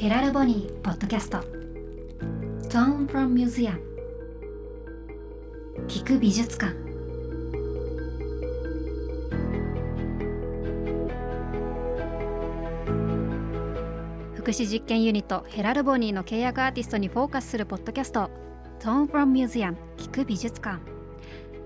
ヘラルボニーポッドキャスト。Tone from Museum 聞く美術館。福祉実験ユニットヘラルボニーの契約アーティストにフォーカスするポッドキャスト。Tone from Museum 聞く美術館。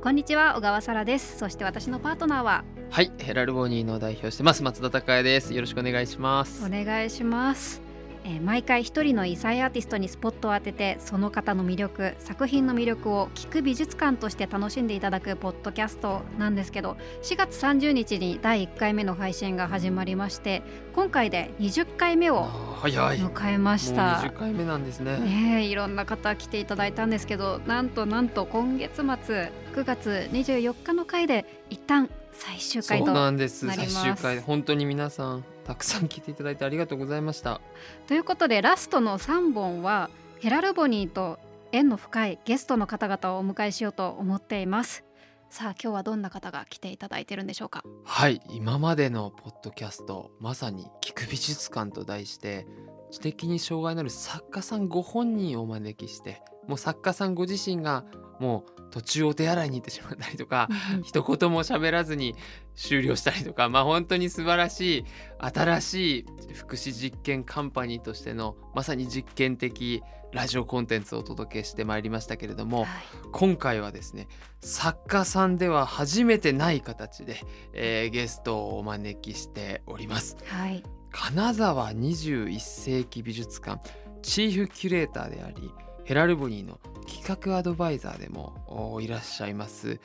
こんにちは小川沙羅です。そして私のパートナーは。はいヘラルボニーの代表してます。松田孝也です。よろしくお願いします。お願いしますえー、毎回一人の異彩アーティストにスポットを当ててその方の魅力作品の魅力を聞く美術館として楽しんでいただくポッドキャストなんですけど4月30日に第1回目の配信が始まりまして今回で20回目を迎えました。20回目なんですね。ねいろんな方来ていただいたんですけどなんとなんと今月末9月24日の回で一旦最終回となります。そうなんです。最終回。本当に皆さんたくさん聞いていただいてありがとうございました。ということでラストの3本はヘラルボニーと縁の深いゲストの方々をお迎えしようと思っています。さあ今日はどんな方が来ていただいてるんでしょうか？はい今までのポッドキャストまさに聞く美術館と題して知的に障害のある作家さんご本人をお招きしてもう作家さんご自身がもう途中お手洗いに行ってしまったりとか一言も喋らずに終了したりとかまあ本当に素晴らしい新しい福祉実験カンパニーとしてのまさに実験的ラジオコンテンツをお届けしてまいりましたけれども、はい、今回はですね作家さんでは初めてない形で、えー、ゲストをお招きしております。はい、金沢21世紀美術館チーフキュレーターでありヘラルボニーの企画アドバイザーでもいらっしゃいます。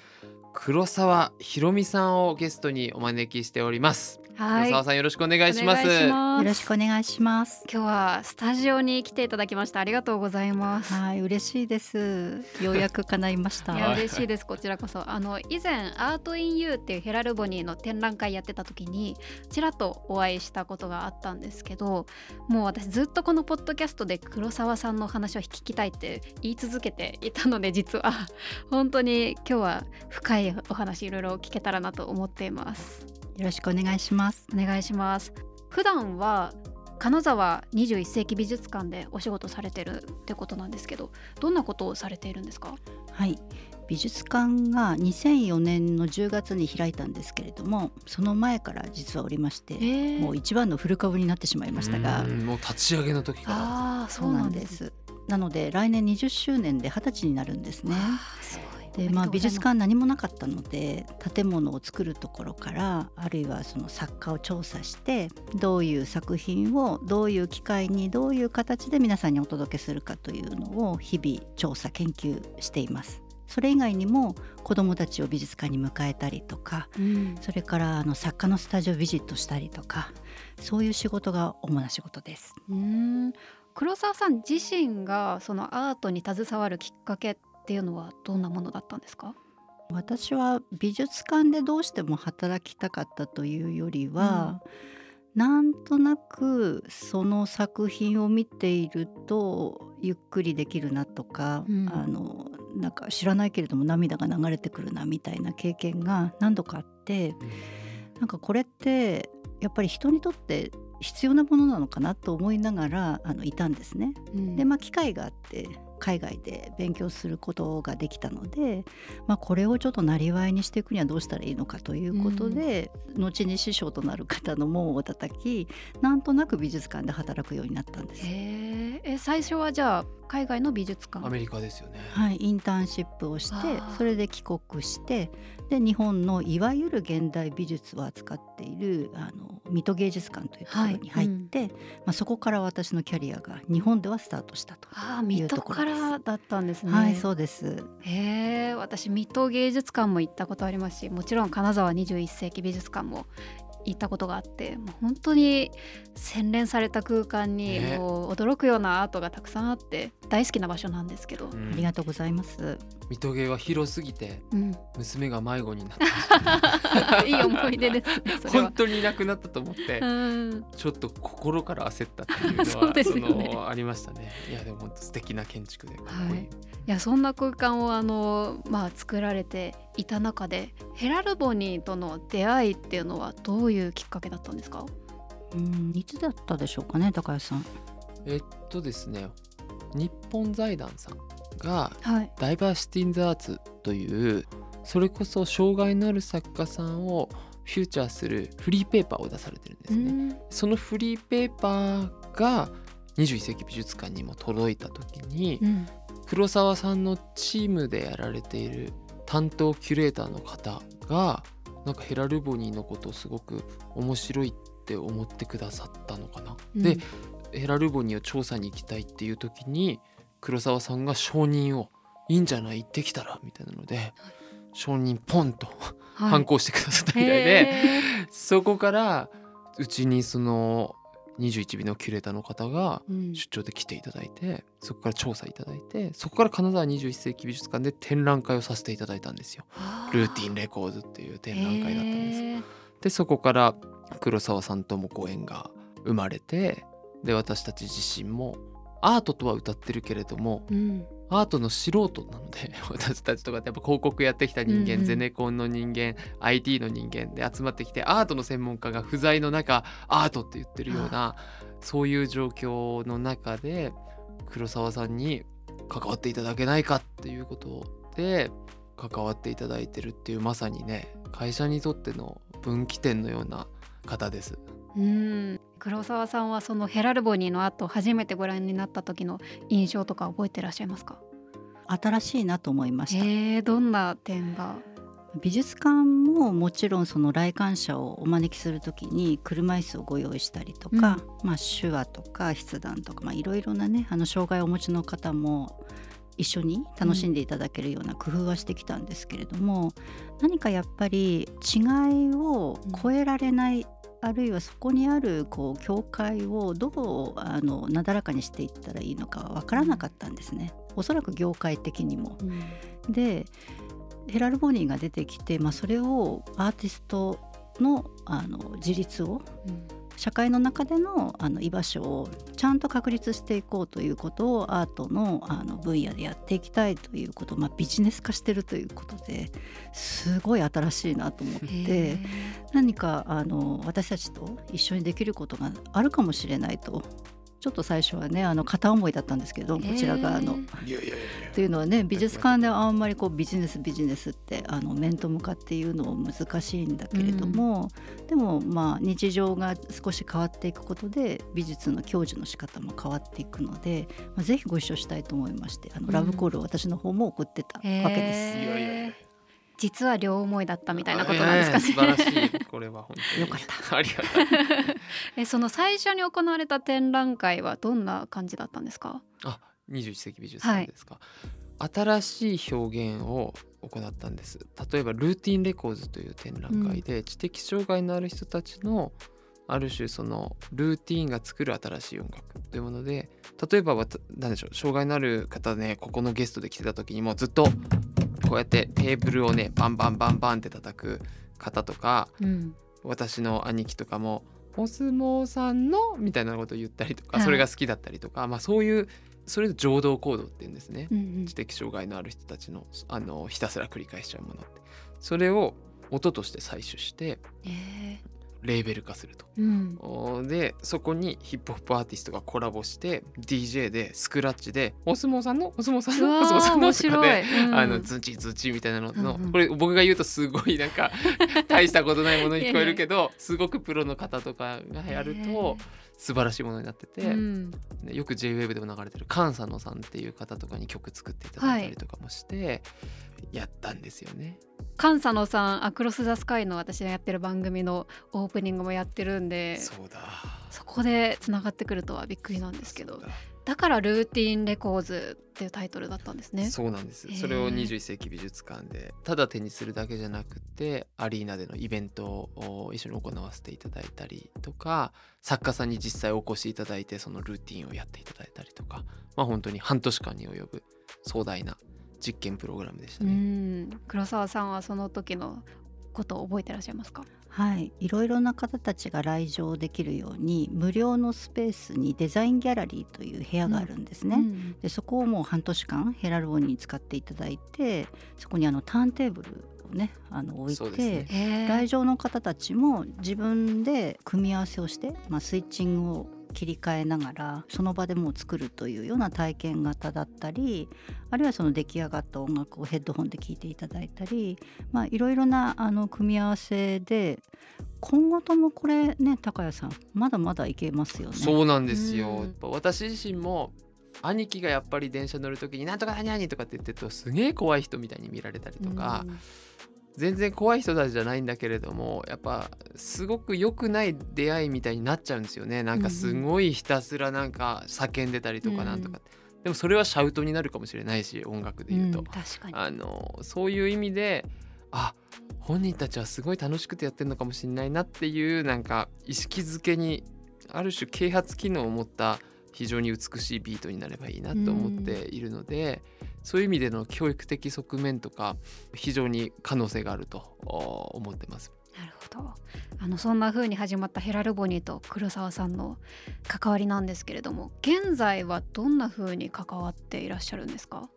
黒沢ひろみさんをゲストにお招きしております。はい、沢さんよろしくお願いします。よろしくお願いします。今日はスタジオに来ていただきました。ありがとうございます。はい嬉しいです。ようやく叶いました。いや嬉しいです。こちらこそ。あの以前アートインユーっていうヘラルボニーの展覧会やってた時にちらっとお会いしたことがあったんですけどもう私ずっとこのポッドキャストで黒沢さんの話を聞きたいって言い続けていたので実は本当に今日は深いお話いろいろ聞けたらなと思っていますよろしくお願いします。お願いします。普段は金沢21世紀美術館でお仕事されてるってことなんですけどどんなことをされているんですか？はい。美術館が2004年の10月に開いたんですけれどもその前から実はおりまして、えー、もう一番の古株になってしまいましたが。もう立ち上げの時から。あそうなんですなので来年20周年で20歳になるんですね。でまあ、美術館何もなかったので建物を作るところからあるいはその作家を調査してどういう作品をどういう機会にどういう形で皆さんにお届けするかというのを日々調査研究しています。それ以外にも子どもたちを美術館に迎えたりとか、うん、それからあの作家のスタジオビジットしたりとかそういう仕事が主な仕事です。うん黒沢さん自身がそのアートに携わるきっかけっていうのはどんなものだったんですか？私は美術館でどうしても働きたかったというよりは、うん、なんとなくその作品を見ているとゆっくりできるなとか、うん、あのなんか知らないけれども涙が流れてくるなみたいな経験が何度かあって、うん、なんかこれってやっぱり人にとって必要なものなのかなと思いながらあのいたんですね。うん、でまあ機会があって海外で勉強することができたので、まあ、これをちょっとなりわいにしていくにはどうしたらいいのかということで、うん、後に師匠となる方の門を叩きなんとなく美術館で働くようになったんです。え最初はじゃあ海外の美術館アメリカですよね。はいインターンシップをしてそれで帰国してで日本のいわゆる現代美術を扱っているあの水戸芸術館というところに入って、はいうん、まあ、そこから私のキャリアが日本ではスタートしたというところからだったんですね。はいそうです。へえ私水戸芸術館も行ったことありますしもちろん金沢21世紀美術館も行ったことがあってもう本当に洗練された空間にもう驚くようなアートがたくさんあって大好きな場所なんですけど、うん、ありがとうございます。水戸芸は広すぎて、娘が迷子になった。いい思い出です、ね、本当にいなくなったと思って、うん、ちょっと心から焦ったっていうのは そうですよ、ね、ありましたね。いやでも本当素敵な建築でかっこいい、はい、いやそんな空間をあのまあ作られていた中でヘラルボニーとの出会いっていうのはどういうきっかけだったんですか？うんいつだったでしょうかね高橋さん。えっとですね日本財団さんがはい。ダイバーシティ・イン・ザ・アーツというそれこそ障害のある作家さんをフューチャーするフリーペーパーを出されてるんですね。そのフリーペーパーが21世紀美術館にも届いた時にうん。黒澤さんのチームでやられている担当キュレーターの方がなんかヘラルボニーのことをすごく面白いって思ってくださったのかな。でヘラルボニーを調査に行きたいっていう時に黒沢さんが承認を「いいんじゃない？行ってきたら」みたいなので承認ポンとはい。反抗してくださったみたいで、へそこからうちにその21尾のキュレーターの方が出張で来ていただいてそこから調査いただいてそこから金沢21世紀美術館で展覧会をさせていただいたんですよ。ルーティンレコーズっていう展覧会だったんです。へーでそこから黒沢さんともご縁が生まれてで私たち自身もアートとは歌ってるけれどもうんアートの素人なので 私たちとかってやっぱ広告やってきた人間、うんうん。ゼネコンの人間 IT の人間で集まってきてアートの専門家が不在の中アートって言ってるようなそういう状況の中で黒沢さんに関わっていただけないかっていうことで関わっていただいてるっていうまさにね会社にとっての分岐点のような方です。うん黒沢さんはそのヘラルボニーの後初めてご覧になった時の印象とか覚えてらっしゃいますか？新しいなと思いました。えー、どんな点が？美術館ももちろんその来館者をお招きする時に車椅子をご用意したりとか、まあ、手話とか筆談とかまあいろいろなねあの障害をお持ちの方も一緒に楽しんでいただけるような工夫はしてきたんですけれども、何かやっぱり違いを超えられない、あるいはそこにあるこう境界をどうあのなだらかにしていったらいいのかわからなかったんですね。おそらく業界的にも。でヘラルボニーが出てきて、まあ、それをアーティストのあの自立を社会の中でのあの居場所をちゃんと確立していこうということをアートのあの分野でやっていきたいということ、まあ、ビジネス化してるということですごい新しいなと思って何かあの私たちと一緒にできることがあるかもしれないとちょっと最初はねあの片思いだったんですけどこちら側の。いやいやいや。っていうのはね美術館ではあんまりこうビジネスビジネスってあの面と向かっていうのも難しいんだけれども、でもまあ日常が少し変わっていくことで美術の享受の仕方も変わっていくので、まあ、ぜひご一緒したいと思いましてあの、うん。ラブコールを私の方も送ってたわけです。へー。いやいやいや実は両思いだったみたいなことなんですかね。ええ素晴らしい。これは本当に。よかった。ありがたい。えその最初に行われた展覧会はどんな感じだったんですか？あ21世紀美術館ですか、新しい表現を行ったんです。例えばルーティンレコーズという展覧会で、知的障害のある人たちのある種そのルーティンが作る新しい音楽というもので例えば何でしょう障害のある方ねここのゲストで来てた時にもずっとこうやってテーブルをねバンバンバンバンって叩く方とかうん、私の兄貴とかも「お相撲さんの」みたいなことを言ったりとか、はい。それが好きだったりとか、まあ、そういうそれで情動行動って言うんですね、うん知的障害のある人たちのあのひたすら繰り返しちゃうものって。それを音として採取してえレーベル化すると。ーうん、おでそこにヒップホップアーティストがコラボして DJ でスクラッチで「お相撲さんのお相撲さんのお相撲さんの」とかでい。うん。あのズチズチみたいなのの、うんうん。これ僕が言うとすごいなんか 大したことないものに聞こえるけどすごくプロの方とかがやると素晴らしいものになってて、うん。ねよく JWAVE でも流れてる菅佐野さんっていう方とかに曲作っていただいたりとかもしてやったんですよね。菅佐野さん「アクロス・ザ・スカイ」の私がやってる番組のオープニングもやってるんでそうだ。そこでつながってくるとはびっくりなんですけどだだから「ルーティン・レコーズ」っていうタイトルだったんですね。そうなんですそれを21世紀美術館でただ手にするだけじゃなくてアリーナでのイベントを一緒に行わせていただいたりとか作家さんに実際お越しいただいてそのルーティンをやっていただいたりとかまあ本当に半年間に及ぶ壮大な実験プログラムでしたうね。ん黒沢さんはその時のことを覚えてらっしゃいますか？はい、いろいろな方たちが来場できるように無料のスペースにデザインギャラリーという部屋があるんですね。うん。でそこをもう半年間ヘラルボニーに使っていただいてそこにあのターンテーブルをねあの置いて、ね。来場の方たちも自分で組み合わせをして、まあ、スイッチングを切り替えながらその場でもう作るというような体験型だったりあるいはその出来上がった音楽をヘッドホンで聴いていただいたり、まあ、いろいろなあの組み合わせで今後ともこれね高谷さんまだまだいけますよね。そうなんですよ、私自身も兄貴がやっぱり電車乗る時に「なんとか何々」とかって言ってるとすげえ怖い人みたいに見られたりとか、全然怖い人たちじゃないんだけれどもやっぱすごく良くない出会いみたいになっちゃうんですよね。なんかすごいひたすらなんか叫んでたりとかなんとか、でもそれはシャウトになるかもしれないし音楽で言うと、うん確かに。あのそういう意味であ本人たちはすごい楽しくてやってるのかもしれないなっていうなんか意識づけにある種啓発機能を持った非常に美しいビートになればいいなと思っているので、そういう意味での教育的側面とか非常に可能性があるとお思ってます。なるほどあのそんな風に始まったヘラルボニーと黒沢さんの関わりなんですけれども現在はどんな風に関わっていらっしゃるんですか？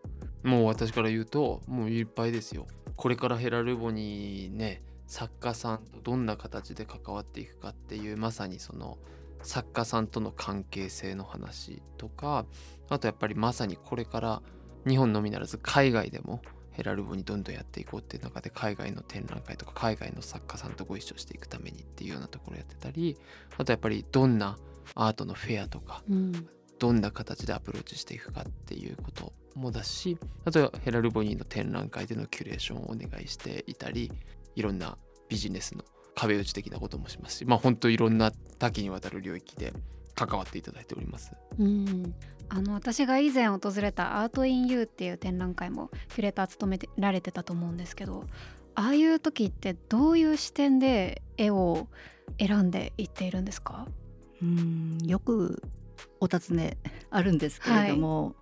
もう私から言うともういっぱいですよ。これからヘラルボにね作家さんとどんな形で関わっていくかっていうまさにその作家さんとの関係性の話とかあとやっぱりまさにこれから日本のみならず海外でもヘラルボにどんどんやっていこうっていう中で海外の展覧会とか海外の作家さんとご一緒していくためにっていうようなところをやってたりあとやっぱりどんなアートのフェアとかうんどんな形でアプローチしていくかっていうこともだしあとはヘラルボニーの展覧会でのキュレーションをお願いしていたりいろんなビジネスの壁打ち的なこともしますしまあ本当いろんな多岐にわたる領域で関わっていただいております。うんあの私が以前訪れたアート・イン・ユーっていう展覧会もキュレーター務めてられてたと思うんですけどああいう時ってどういう視点で絵を選んでいっているんですか？うんよくお尋ねあるんですけれども、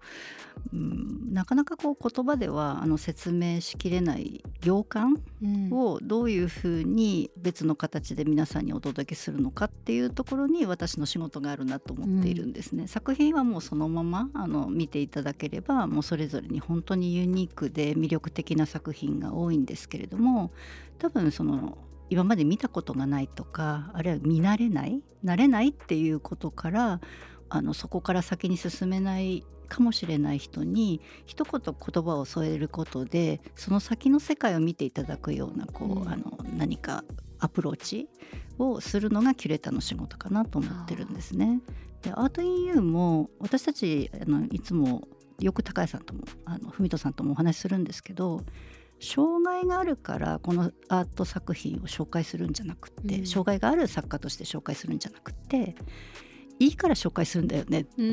うんなかなかこう言葉ではあの説明しきれない行間うんをどういうふうに別の形で皆さんにお届けするのかっていうところに私の仕事があるなと思っているんですね。作品はもうそのままあの見ていただければもうそれぞれに本当にユニークで魅力的な作品が多いんですけれども多分その今まで見たことがないとかあるいは見慣れない慣れないっていうことからあのそこから先に進めないかもしれない人に一言言葉を添えることでその先の世界を見ていただくようなこう、うんあの何かアプローチをするのがキュレーターの仕事かなと思ってるんですね。でアート・イン・ユーも私たちあのいつもよく崇弥さんともあの文登さんともお話しするんですけど障害があるからこのアート作品を紹介するんじゃなくって、うん障害がある作家として紹介するんじゃなくていいから紹介するんだよね。ううん。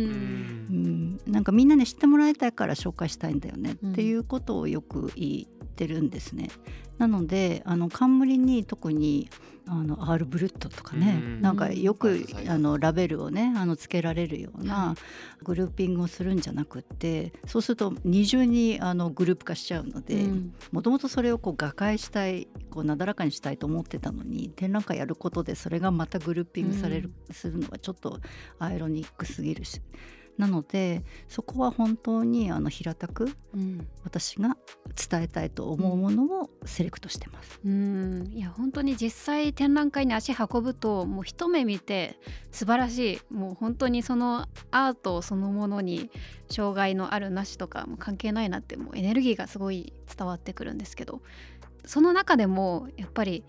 ん、なんかみんなに知ってもらいたいから紹介したいんだよね。うん。っていうことをよく言ってるんですね。なのであの冠に特にあのアール・ブルットとかね、うんなんかよくあのラベルをねあのつけられるようなグルーピングをするんじゃなくってそうすると二重にあのグループ化しちゃうのでうん。もともとそれをこう瓦解したいこうなだらかにしたいと思ってたのに展覧会やることでそれがまたグルーピングされる、するのはちょっとアイロニックすぎるしなのでそこは本当にあの平たくうん。私が伝えたいと思うものをセレクトしてます。うん。いや本当に実際展覧会に足運ぶともう一目見て素晴らしい。もう本当にそのアートそのものに障害のあるなしとかもう関係ないなってもうエネルギーがすごい伝わってくるんですけどその中でもやっぱり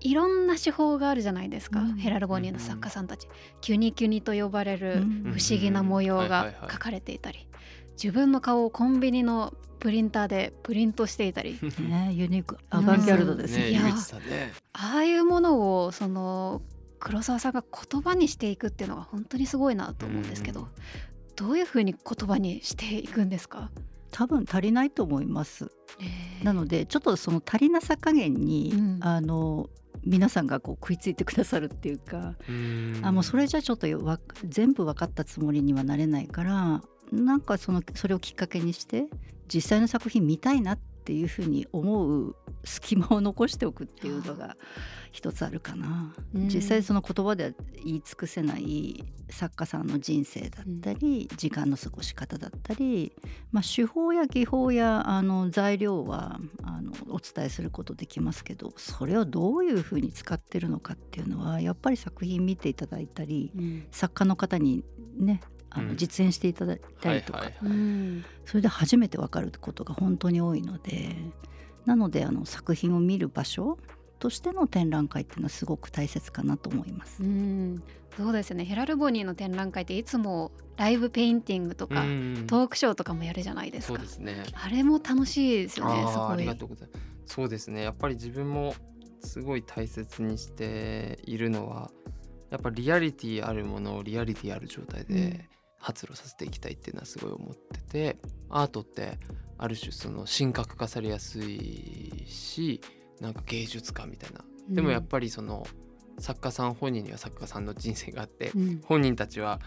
いろんな手法があるじゃないですか、うん。ヘラルボニーの作家さんたち、キュニキュニと呼ばれるうん不思議な模様がはいはいはい。描かれていたり自分の顔をコンビニのプリンターでプリントしていたり。ね、ユニークアバンギャルドですね。ね、いや。ああいうものをその黒沢さんが言葉にしていくっていうのが本当にすごいなと思うんですけど、うんどういうふうに言葉にしていくんですか、多分足りないと思います。なのでちょっとその足りなさ加減に、うん。あの皆さんがこう食いついてくださるっていうか、うん。あもうそれじゃちょっと全部分かったつもりにはなれないからなんかそのそれをきっかけにして実際の作品見たいなっっていうふうに思う隙間を残しておくっていうのが一つあるかな、うん。実際その言葉では言い尽くせない作家さんの人生だったり、時間の過ごし方だったり、まあ、手法や技法やあの材料はあのお伝えすることできますけどそれをどういうふうに使ってるのかっていうのはやっぱり作品見ていただいたりうん。作家の方にねあうん。の実演していただいたりとか、それで初めて分かることが本当に多いのでなのであの作品を見る場所としての展覧会っていうのはすごく大切かなと思います。うん。そうですね。ヘラルボニーの展覧会っていつもライブペインティングとか、うんトークショーとかもやるじゃないですか。そうですね。あれも楽しいですよねすあーあごいりがとうございます。そうですね。やっぱり自分もすごい大切にしているのはやっぱリアリティあるものをリアリティある状態うん。で発露させていきたいっていうのはすごい思っててアートってある種その神格化されやすいしなんか芸術家みたいな。でもやっぱりその作家さん本人には作家さんの人生があってうん。本人たちは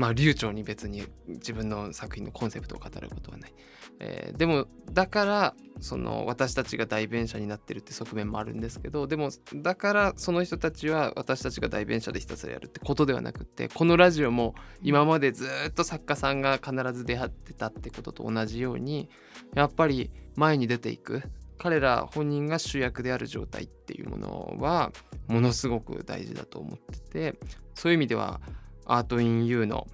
まあ流暢に別に自分の作品のコンセプトを語ることはない、えーでもだからその私たちが代弁者になってるって側面もあるんですけどでもだからその人たちは私たちが代弁者でひたすらやるってことではなくてこのラジオも今までずっと作家さんが必ず出会ってたってことと同じようにやっぱり前に出ていく彼ら本人が主役である状態っていうものはものすごく大事だと思っててそういう意味ではアートインユーの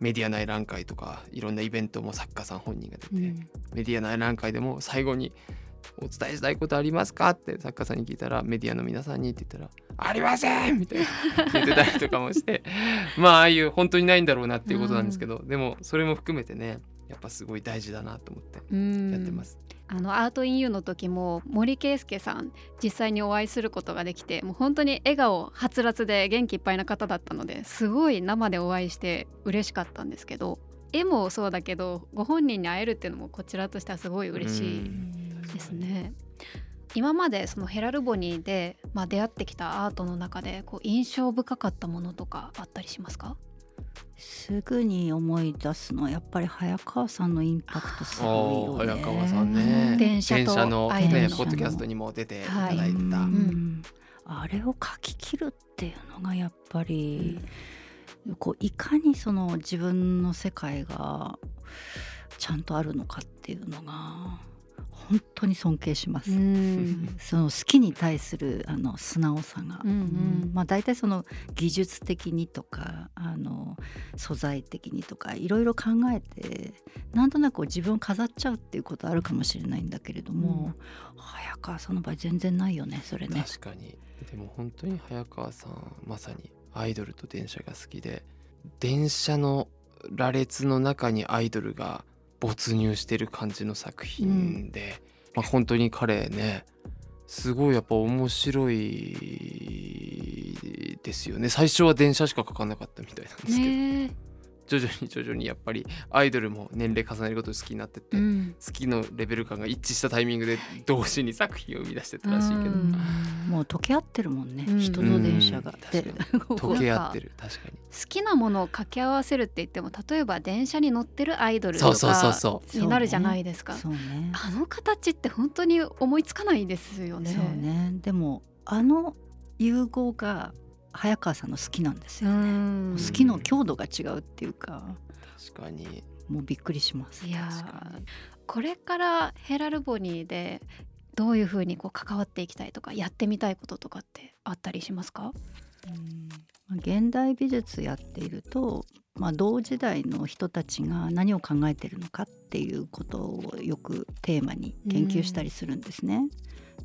メディア内覧会とかいろんなイベントも作家さん本人が出て、うん。メディア内覧会でも最後にお伝えしたいことありますか？って作家さんに聞いたらメディアの皆さんにって言ったらありませんみたいな言ってたりとかもして まあああいう本当にないんだろうなっていうことなんですけど、でもそれも含めてねやっぱすごい大事だなと思ってうんやってます。あのアートインユーの時も森圭介さん実際にお会いすることができてもう本当に笑顔はつらつで元気いっぱいな方だったのですごい生でお会いして嬉しかったんですけど絵もそうだけどご本人に会えるっていうのもこちらとしてはすごい嬉しいですね。今までそのヘラルボニーで、まあ、出会ってきたアートの中でこう印象深かったものとかあったりしますか？すぐに思い出すのはやっぱり早川さんのインパクトすごいよね。早川さんね。電車との、ね、の。ポッドキャストにも出ていただいてた、ううんん。あれを書き切るっていうのがやっぱり、こういかにその自分の世界がちゃんとあるのかっていうのが本当に尊敬します。うん。その好きに対するあの素直さが、うんうん。まあ、大体その技術的にとかあの素材的にとかいろいろ考えてなんとなく自分を飾っちゃうっていうことあるかもしれないんだけれども、早川さんの場合全然ないよねそれね。確かに。でも本当に早川さんまさにアイドルと電車が好きで電車の羅列の中にアイドルが没入してる感じの作品で、まあ、本当に彼ねすごいやっぱ面白いですよね。最初は電車しか書かなかったみたいなんですけど、ねえ徐々に 徐々にやっぱりアイドルも年齢重ねることを好きになってって、うん。好きのレベル感が一致したタイミングで 同時に作品を生み出してたらしいけど、うん。もう溶け合ってるもんね、うん。人と電車が。溶け合ってる。確かに。好きなものを掛け合わせるって言っても例えば電車に乗ってるアイドルとそうそうそうかそう。になるじゃないですか。あの形って本当に思いつかないですよね。そうね。でもあの融合が早川さんの好きなんですうよ、ん好きの強度が違うっていうか確かにもうびっくりします。いやこれからヘラルボニーでどういうふうにこう関わっていきたいとかやってみたいこととかってあったりしますか？まあ現代美術やっていると、まあ、同時代の人たちが何を考えてるのかっていうことをよくテーマに研究したりするんですね。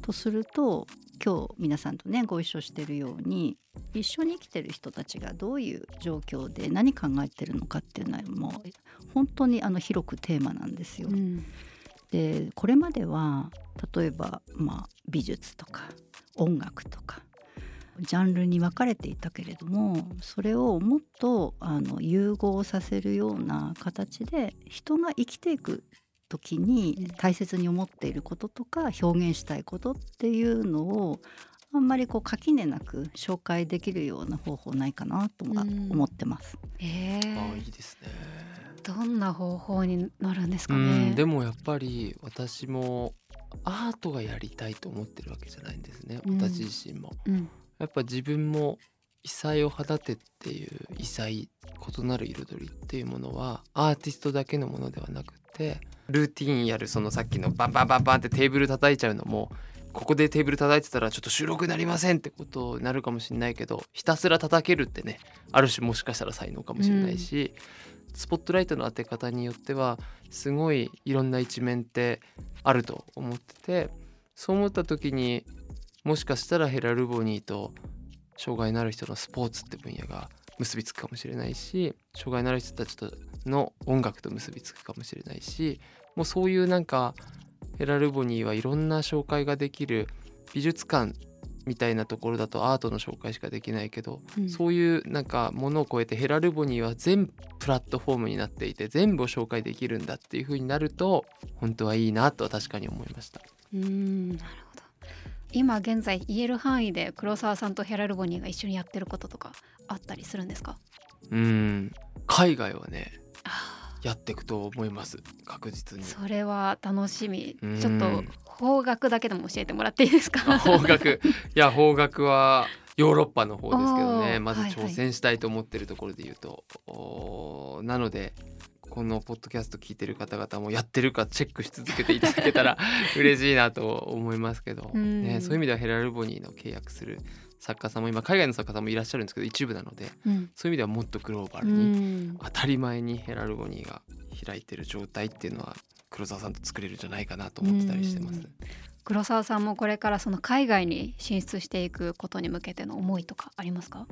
とすると今日皆さんとねご一緒してるように一緒に生きてる人たちがどういう状況で何考えてるのかっていうのはもう本当にあの広くテーマなんですよ。うんでこれまでは例えば、まあ、美術とか音楽とかジャンルに分かれていたけれどもそれをもっとあの融合させるような形で人が生きていく時に大切に思っていることとか表現したいことっていうのをあんまりこう垣根なく紹介できるような方法ないかなとはうん思ってます。えーああいいですね。どんな方法になるんですかうね。んでもやっぱり私もアートがやりたいと思ってるわけじゃないんですね、うん私自身も。うんやっぱ自分も異彩を放てっていう異彩異なる彩りっていうものはアーティストだけのものではなくて。ルーティンやるそのさっきのバンバンバンバンってテーブル叩いちゃうのもここでテーブル叩いてたらちょっと収録になりませんってことになるかもしれないけどひたすら叩けるってねある種もしかしたら才能かもしれないし、スポットライトの当て方によってはすごいいろんな一面ってあると思っててそう思った時にもしかしたらヘラルボニーと障害のある人のスポーツって分野が結びつくかもしれないし障害のある人たちとの音楽と結びつくかもしれないしもうそういうなんかヘラルボニーはいろんな紹介ができる美術館みたいなところだとアートの紹介しかできないけど、うん。そういうなんかものを超えてヘラルボニーは全プラットフォームになっていて全部を紹介できるんだっていう風になると本当はいいなとは確かに思いました。うんなるほど。今現在言える範囲で黒沢さんとヘラルボニーが一緒にやってることとかあったりするんですか？うん。海外はねあやっていくと思います。確実に。それは楽しみ。うん。ちょっと方角だけでも教えてもらっていいですか？あ方角。いや方角はヨーロッパの方ですけどね。まずはいはい。挑戦したいと思ってるところで言うと、おー。なのでこのポッドキャスト聞いてる方々もやってるかチェックし続けていただけたら嬉しいなと思いますけど、うん。ね、そういう意味ではヘラルボニーの契約する作家さんも今海外の作家さんもいらっしゃるんですけど一部なのでうん。そういう意味ではもっとグローバルうにん。当たり前にヘラルボニーが開いてる状態っていうのは黒沢さんと作れるんじゃないかなと思ってたりしてます。黒沢さんもこれからその海外に進出していくことに向けての思いとかありますか？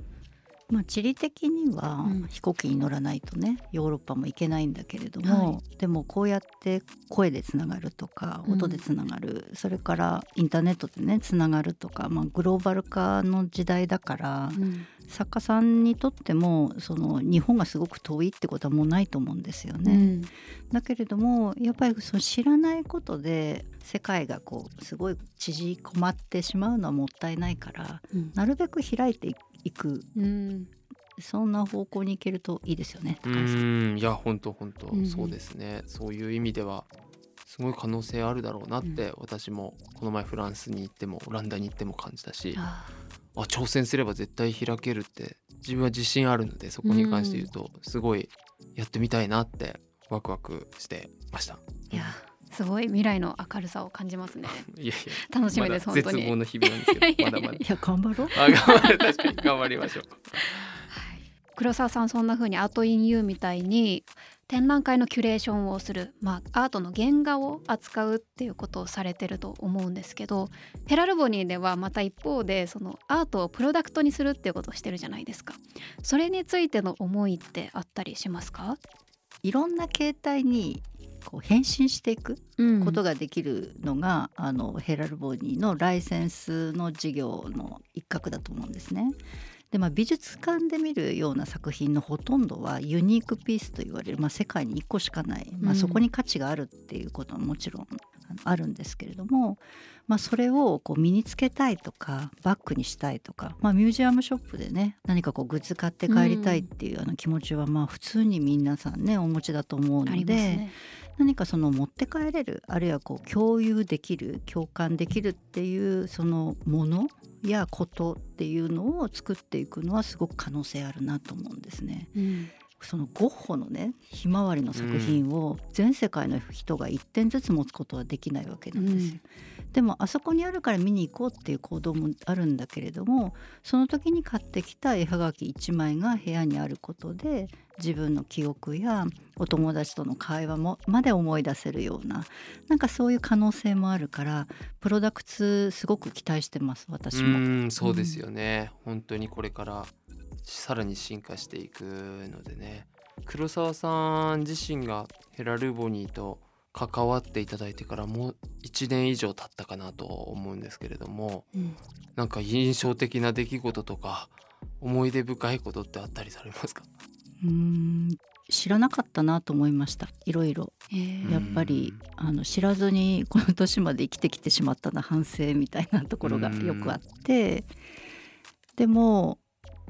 まあ、地理的にはうん。飛行機に乗らないとねヨーロッパも行けないんだけれども、でもこうやって声でつながるとかうん。音でつながる、それからインターネットでねつながるとか、まあ、グローバル化の時代だから、作家さんにとってもその日本がすごく遠いってことはもうないと思うんですよね。だけれどもやっぱりその知らないことで世界がこうすごい縮こまってしまうのはもったいないからうん。なるべく開いていくうん。そんな方向に行けるといいですよね。うん。いや本当本当、うん。そうですね。そういう意味ではすごい可能性あるだろうなって、私もこの前フランスに行ってもオランダに行っても感じたしああ挑戦すれば絶対開けるって自分は自信あるのでそこに関して言うとすごいやってみたいなってワクワクしてました。ーいやすごい未来の明るさを感じますね。いやい楽しやまだみです本当に。絶望の日々なんですけど。まだまだ。いや頑張ろう。あ頑張る。確かに。頑張りましょう。黒沢さんそんな風にアートインユーみたいに展覧会のキュレーションをする、まあ、アートの原画を扱うっていうことをされてると思うんですけどヘラルボニーではまた一方でそのアートをプロダクトにするっていうことをしてるじゃないですか。それについての思いってあったりしますか、いろんな形態にこう変身していくうんことができるのが、あのヘラルボニーのライセンスの事業の一角だと思うんですね。でまあ、美術館で見るような作品のほとんどはユニークピースと言われる、まあ、世界に1個しかない、まあ、うんそこに価値があるっていうことはもちろんあるんですけれども、まあ、それをこう身につけたいとかバッグにしたいとか、まあ、ミュージアムショップでね何かこうグッズ買って帰りたいっていうあの気持ちはまあ普通に皆さんねお持ちだと思うあので。ね。何かその持って帰れるあるいはこう共有できる共感できるっていうそのものやことっていうのを作っていくのはすごく可能性あるなと思うんですね。うんそのゴッホのねひまわりの作品を全世界の人が1点ずつ持つことはできないわけなんですよ。でもあそこにあるから見に行こうっていう行動もあるんだけれどもその時に買ってきた絵はがき1枚が部屋にあることで自分の記憶やお友達との会話もまで思い出せるようななんかそういう可能性もあるからプロダクツすごく期待してます私うも。そうですよね、本当にこれからさらに進化していくのでね。黒沢さん自身がヘラルボニーと関わっていただいてからもう1年以上経ったかなと思うんですけれどもうん。なんか印象的な出来事とか思い出深いことってあったりされますか？うーん知らなかったなと思いました。いろいろえー。やっぱりあの知らずにこの年まで生きてきてしまったな反省みたいなところがよくあって。でも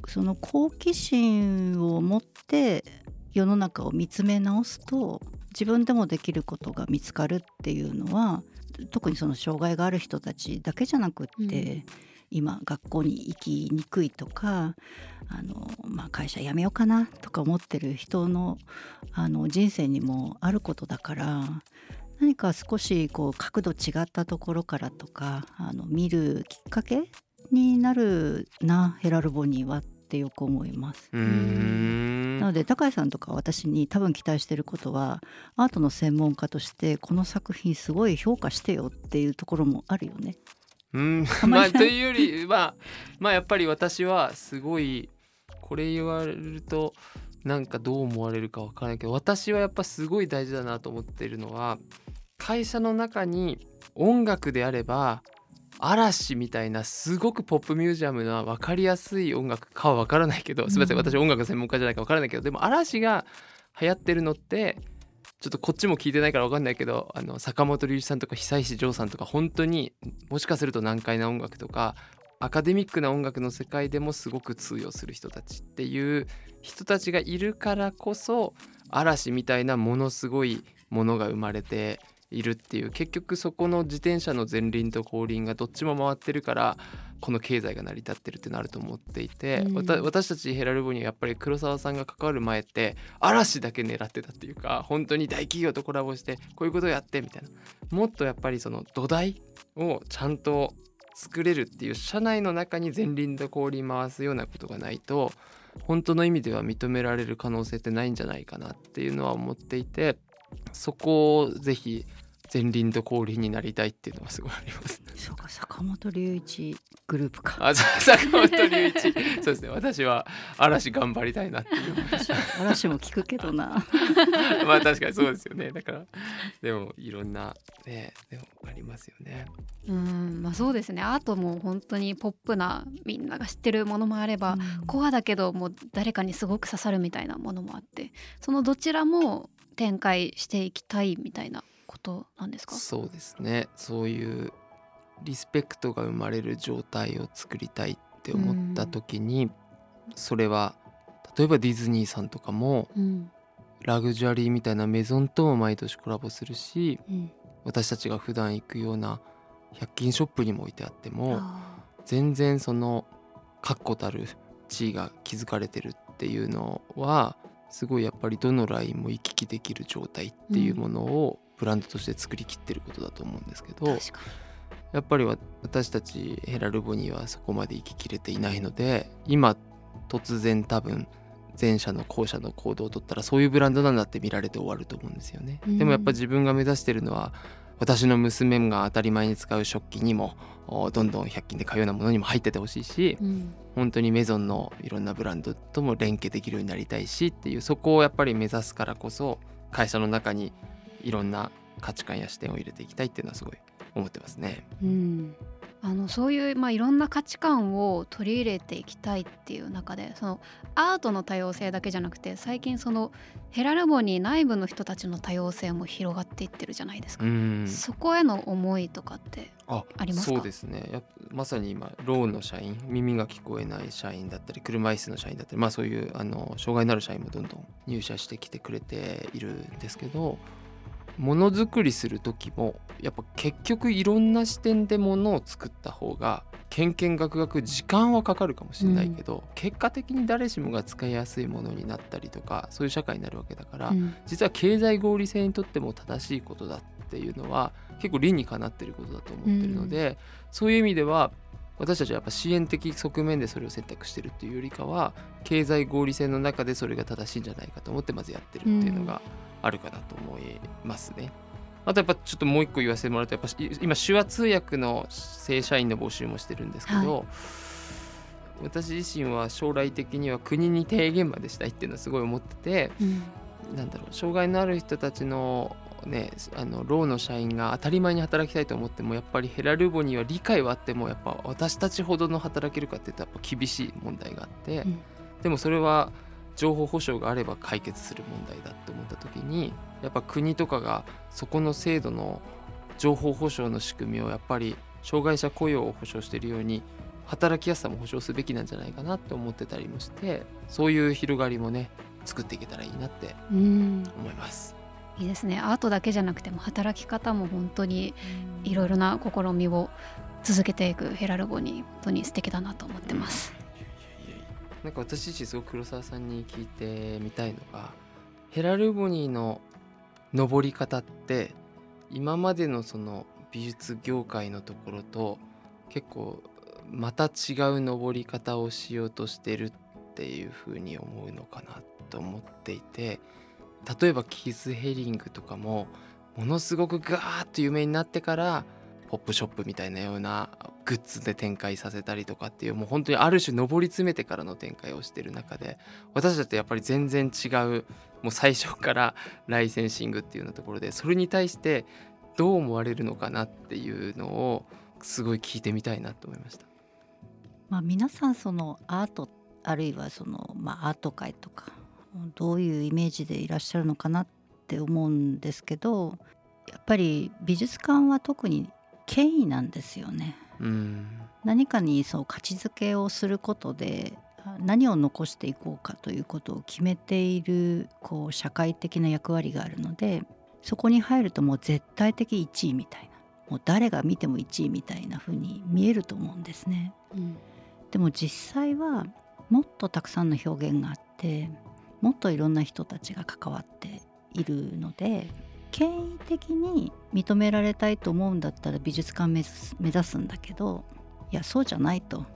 その好奇心を持って世の中を見つめ直すと自分でもできることが見つかるっていうのは特にその障害がある人たちだけじゃなくって、うん、今学校に行きにくいとかあの、まあ、会社辞めようかなとか思ってる人のあの人生にもあることだから何か少しこう角度違ったところからとかあの見るきっかけになるなヘラルボニーはってよく思います。なので高井さんとか私に多分期待してることはアートの専門家としてこの作品すごい評価してよっていうところもあるよね。うんまあというよりまあまあやっぱり私はすごいこれ言われるとなんかどう思われるかわからないけど私はやっぱすごい大事だなと思ってるのは会社の中に音楽であれば嵐みたいなすごくポップミュージアムな分かりやすい音楽かは分からないけどすみません私音楽専門家じゃないか分からないけどでも嵐が流行ってるのってちょっとこっちも聞いてないから分かんないけどあの坂本龍一さんとか久石譲さんとか本当にもしかすると難解な音楽とかアカデミックな音楽の世界でもすごく通用する人たちっていう人たちがいるからこそ嵐みたいなものすごいものが生まれているっていう。結局そこの自転車の前輪と後輪がどっちも回ってるからこの経済が成り立ってるってなると思っていて、うん、私たちヘラルボにはやっぱり黒沢さんが関わる前って嵐だけ狙ってたっていうか本当に大企業とコラボしてこういうことをやってみたいな。もっとやっぱりその土台をちゃんと作れるっていう社内の中に前輪と後輪回すようなことがないと本当の意味では認められる可能性ってないんじゃないかなっていうのは思っていてそこをぜひ前輪と後輪になりたいっていうのはすごいあります。そうか坂本龍一グループか。あ坂本龍一 そうですね私は嵐頑張りたいなっていう。嵐も聞くけどな。まあ確かにそうですよねだからでもいろんなねでもありますよね。うんまあそうですねアートも本当にポップなみんなが知ってるものもあれば、うん、コアだけどもう誰かにすごく刺さるみたいなものもあってそのどちらも展開していきたいみたいなことなんですか？そうですね。そういうリスペクトが生まれる状態を作りたいって思った時に、それは例えばディズニーさんとかも、うん、ラグジュアリーみたいなメゾンとも毎年コラボするし、うん、私たちが普段行くような100均ショップにも置いてあっても全然その確固たる地位が築かれてるっていうのはすごいやっぱりどのラインも行き来できる状態っていうものをブランドとして作りきってることだと思うんですけどやっぱり私たちヘラルボニーはそこまで行ききれていないので今突然多分前者の後者の行動を取ったらそういうブランドなんだって見られて終わると思うんですよね。うん、でもやっぱ自分が目指してるのは私の娘が当たり前に使う食器にもどんどん100均で買うようなものにも入っててほしいし、うん、本当にメゾンのいろんなブランドとも連携できるようになりたいしっていうそこをやっぱり目指すからこそ会社の中にいろんな価値観や視点を入れていきたいっていうのはすごい思ってますね。うんあのそういう、まあ、いろんな価値観を取り入れていきたいっていう中でそのアートの多様性だけじゃなくて最近そのヘラルボニー内部の人たちの多様性も広がっていってるじゃないですか。そこへの思いとかってありますか？そうですねやまさに今ローンの社員耳が聞こえない社員だったり車椅子の社員だったり、まあ、そういうあの障害のある社員もどんどん入社してきてくれているんですけどものづくりする時もやっぱ結局いろんな視点でものを作った方がけんけんがくがく時間はかかるかもしれないけど、うん、結果的に誰しもが使いやすいものになったりとかそういう社会になるわけだから、うん、実は経済合理性にとっても正しいことだっていうのは結構理にかなってることだと思ってるので、うん、そういう意味では私たちはやっぱ支援的側面でそれを選択してるっていうよりかは経済合理性の中でそれが正しいんじゃないかと思ってまずやってるっていうのがあるかなと思いますね。あとやっぱちょっともう一個言わせてもらうとやっぱ今手話通訳の正社員の募集もしてるんですけど、はい、私自身は将来的には国に提言までしたいっていうのはすごい思ってて、うん、なんだろう障害のある人たちのね、あのローの社員が当たり前に働きたいと思ってもやっぱりヘラルボには理解はあってもやっぱ私たちほどの働けるかっていったらやっぱ厳しい問題があって、うん、でもそれは情報保障があれば解決する問題だって思った時にやっぱ国とかがそこの制度の情報保障の仕組みをやっぱり障害者雇用を保障しているように働きやすさも保障すべきなんじゃないかなって思ってたりもしてそういう広がりもね作っていけたらいいなって思います。いいですねアートだけじゃなくても働き方も本当にいろいろな試みを続けていくヘラルボに本当に素敵だなと思ってます。なんか私自身すごく黒沢さんに聞いてみたいのがヘラルボニーの登り方って今までのその美術業界のところと結構また違う登り方をしようとしてるっていうふうに思うのかなと思っていて例えばキース・ヘリングとかもものすごくガーッと有名になってからポップショップみたいなようなグッズで展開させたりとかっていうもう本当にある種上り詰めてからの展開をしてる中で私たちとやっぱり全然違うもう最初からライセンシングっていうようなところでそれに対してどう思われるのかなっていうのをすごい聞いてみたいなと思いました。まあ、皆さんそのアートあるいはその、まあ、アート界とかどういうイメージでいらっしゃるのかなって思うんですけどやっぱり美術館は特に権威なんですよね。うん何かにそう価値づけをすることで何を残していこうかということを決めているこう社会的な役割があるのでそこに入るともう絶対的1位みたいなもう誰が見ても1位みたいな風に見えると思うんですね。うんでも実際はもっとたくさんの表現があってもっといろんな人たちが関わっているので権威的に認められたいと思うんだったら美術館目指す目指すんだけどいやそうじゃないと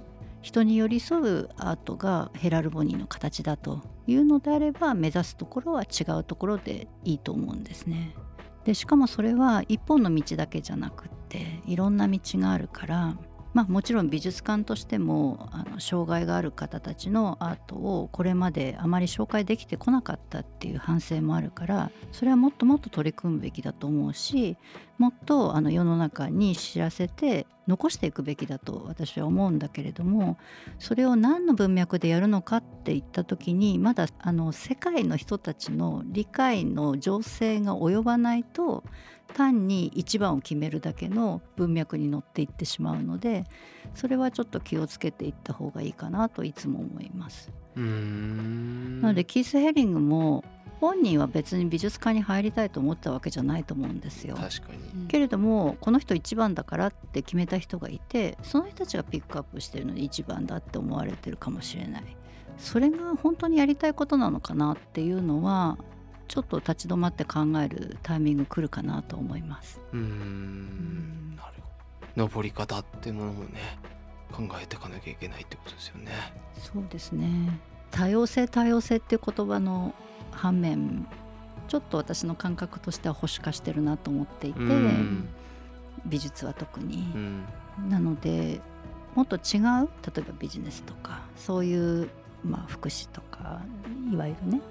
人に寄り添うアートがヘラルボニーの形だというのであれば目指すところは違うところでいいと思うんですね。でしかもそれは一本の道だけじゃなくっていろんな道があるからまあ、もちろん美術館としてもあの障害がある方たちのアートをこれまであまり紹介できてこなかったっていう反省もあるからそれはもっともっと取り組むべきだと思うしもっとあの世の中に知らせて残していくべきだと私は思うんだけれどもそれを何の文脈でやるのかっていった時にまだあの世界の人たちの理解の情勢が及ばないと単に一番を決めるだけの文脈に乗っていってしまうのでそれはちょっと気をつけていった方がいいかなといつも思います。うーんなのでキース・ヘリングも本人は別に美術館に入りたいと思ったわけじゃないと思うんですよ。確かにけれどもこの人一番だからって決めた人がいてその人たちがピックアップしてるのに一番だって思われてるかもしれないそれが本当にやりたいことなのかなっていうのはちょっと立ち止まって考えるタイミング来るかなと思います。うーんなるほど登り方ってものもね考えていかなきゃいけないってことですよね。そうですね多様性多様性っていう言葉の反面ちょっと私の感覚としては保守化してるなと思っていてうん美術は特にう。んなのでもっと違う例えばビジネスとかそういう、まあ、福祉とかいわゆるね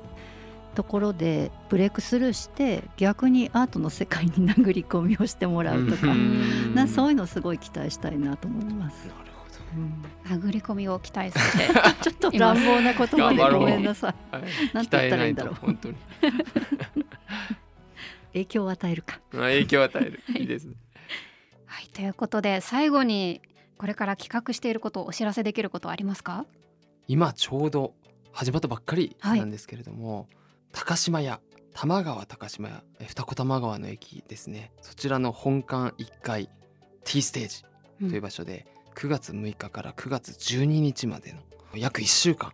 ところでブレイクスルーして逆にアートの世界に殴り込みをしてもらうとか、うんなそういうのすごい期待したいなと思います。なるほど。うん殴り込みを期待させて ちょっと乱暴な言葉でごめんなさい。はい。なんて言ったらいいんだろう。本当に。影響を与えるか。まあ影響を与える。い。いですね。はいということで最後にこれから企画していることをお知らせできることはありますか？今ちょうど始まったばっかりなんですけれども、高島屋多摩川高島屋え二子玉川の駅ですね。そちらの本館1階 T ステージという場所で、9月6日から9月12日までの約1週間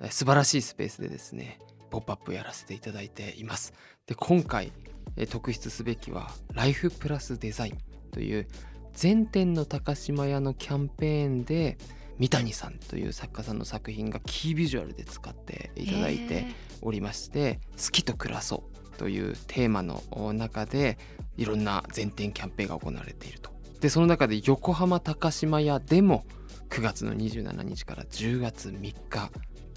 え素晴らしいスペースでですねポップアップやらせていただいていますで今回え特筆すべきはライフプラスデザインという全店の高島屋のキャンペーンで三谷さんという作家さんの作品がキービジュアルで使っていただいておりまして「好きと暮らそう」というテーマの中でいろんな全店キャンペーンが行われていると。でその中で横浜高島屋でも9月の27日から10月3日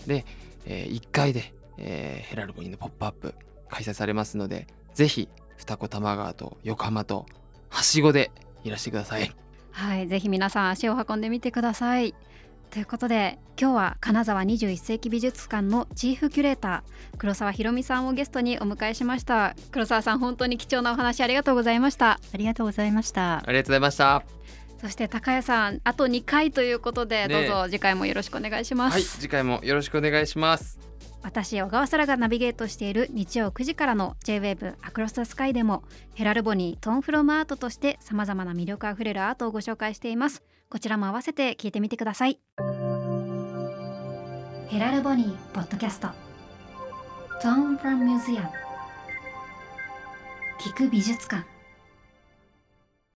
で、え1回で、えーヘラルボニーのポップアップ開催されますのでぜひ二子玉川と横浜とはしごでいらしてください。はいぜひ皆さん足を運んでみてくださいということで今日は金沢21世紀美術館のチーフキュレーター黒沢ひろみさんをゲストにお迎えしました黒沢さん本当に貴重なお話ありがとうございましたありがとうございました。ありがとうございました。そして高谷さんあと2回ということで、ねえどうぞ次回もよろしくお願いします、はい、次回もよろしくお願いします。私小川沙羅がナビゲートしている日曜9時からの J-WAVE アクロスタスカイでもヘラルボニートーンフロムアートとしてさまざまな魅力あふれるアートをご紹介していますこちらも合わせて聞いてみてください。ヘラルボニーポッドキャスト。ゾーンフロムミュージアム。聞く美術館。